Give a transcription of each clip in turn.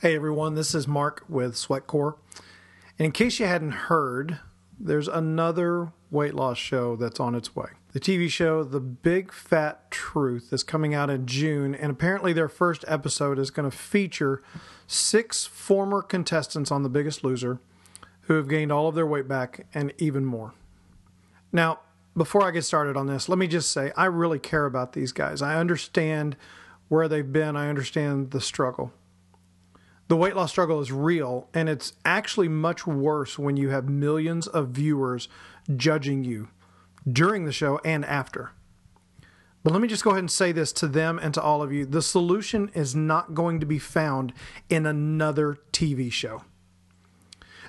Hey everyone, this is Mark with SweatCor. And in case you hadn't heard, there's another weight loss show that's on its way. The TV show The Big Fat Truth is coming out in June, and apparently their first episode is going to feature six former contestants on The Biggest Loser who have gained all of their weight back and even more. Now, before I get started on this, let me just say I really care about these guys. I understand where they've been, I understand the struggle the weight loss struggle is real and it's actually much worse when you have millions of viewers judging you during the show and after. But let me just go ahead and say this to them and to all of you. The solution is not going to be found in another TV show.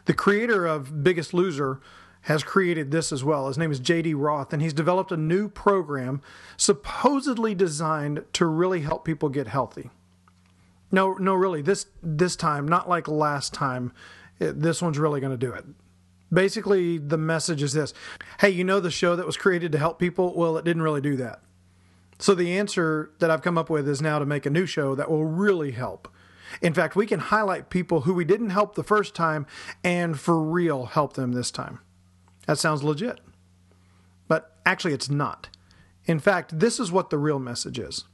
The creator of Biggest Loser has created this as well. His name is JD Roth, and he's developed a new program supposedly designed to really help people get healthy. No, no, really. This this time, not like last time. It, this one's really going to do it. Basically, the message is this: Hey, you know the show that was created to help people? Well, it didn't really do that. So the answer that I've come up with is now to make a new show that will really help. In fact, we can highlight people who we didn't help the first time and for real help them this time. That sounds legit. But actually, it's not. In fact, this is what the real message is.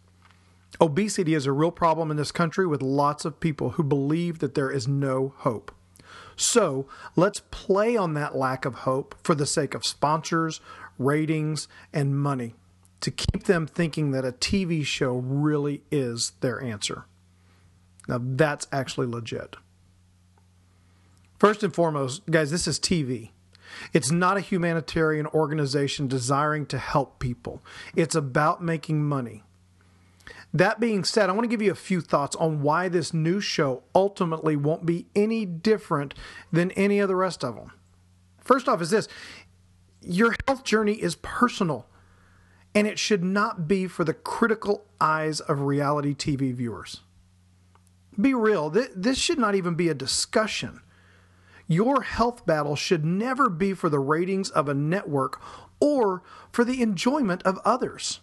Obesity is a real problem in this country with lots of people who believe that there is no hope. So let's play on that lack of hope for the sake of sponsors, ratings, and money to keep them thinking that a TV show really is their answer. Now, that's actually legit. First and foremost, guys, this is TV. It's not a humanitarian organization desiring to help people. It's about making money. That being said, I want to give you a few thoughts on why this new show ultimately won't be any different than any of the rest of them. First off, is this your health journey is personal, and it should not be for the critical eyes of reality TV viewers. Be real, this should not even be a discussion. Your health battle should never be for the ratings of a network or for the enjoyment of others.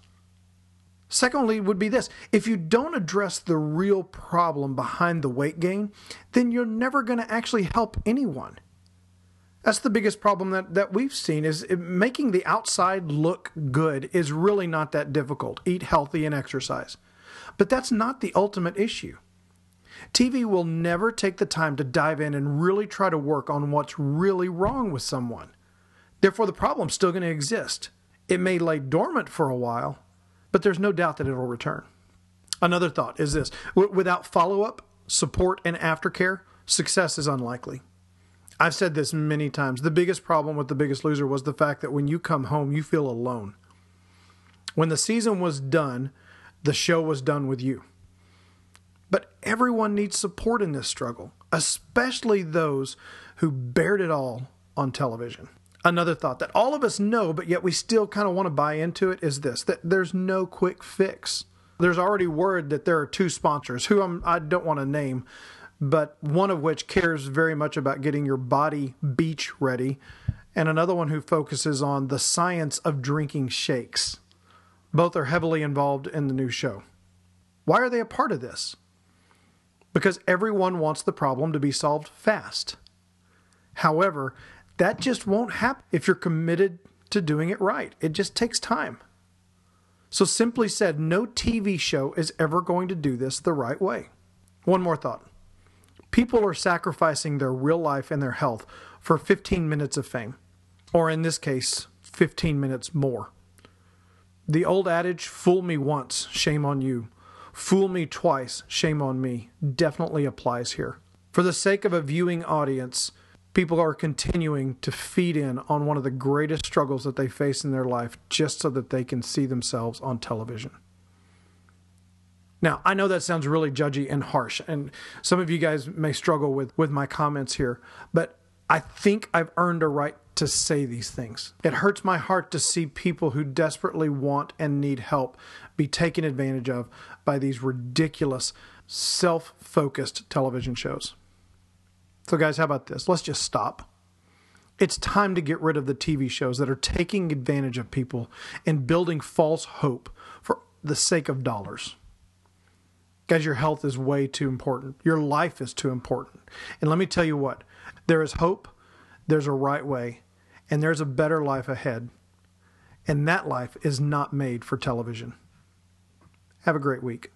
Secondly, would be this if you don't address the real problem behind the weight gain, then you're never going to actually help anyone. That's the biggest problem that, that we've seen is making the outside look good is really not that difficult. Eat healthy and exercise. But that's not the ultimate issue. TV will never take the time to dive in and really try to work on what's really wrong with someone. Therefore, the problem's still going to exist. It may lay dormant for a while, but there's no doubt that it'll return. Another thought is this without follow up, support, and aftercare, success is unlikely. I've said this many times. The biggest problem with The Biggest Loser was the fact that when you come home, you feel alone. When the season was done, the show was done with you. But everyone needs support in this struggle, especially those who bared it all on television another thought that all of us know, but yet we still kind of want to buy into it is this that there's no quick fix. There's already word that there are two sponsors who I'm, I don't want to name, but one of which cares very much about getting your body beach ready, and another one who focuses on the science of drinking shakes. Both are heavily involved in the new show. Why are they a part of this? Because everyone wants the problem to be solved fast. However, that just won't happen if you're committed to doing it right. It just takes time. So, simply said, no TV show is ever going to do this the right way. One more thought people are sacrificing their real life and their health for 15 minutes of fame, or in this case, 15 minutes more. The old adage, fool me once, shame on you. Fool me twice, shame on me, definitely applies here. For the sake of a viewing audience, people are continuing to feed in on one of the greatest struggles that they face in their life just so that they can see themselves on television. Now, I know that sounds really judgy and harsh, and some of you guys may struggle with, with my comments here, but I think I've earned a right to say these things. It hurts my heart to see people who desperately want and need help be taken advantage of by these ridiculous, self focused television shows. So, guys, how about this? Let's just stop. It's time to get rid of the TV shows that are taking advantage of people and building false hope for the sake of dollars. Guys, your health is way too important. Your life is too important. And let me tell you what there is hope, there's a right way, and there's a better life ahead. And that life is not made for television. Have a great week.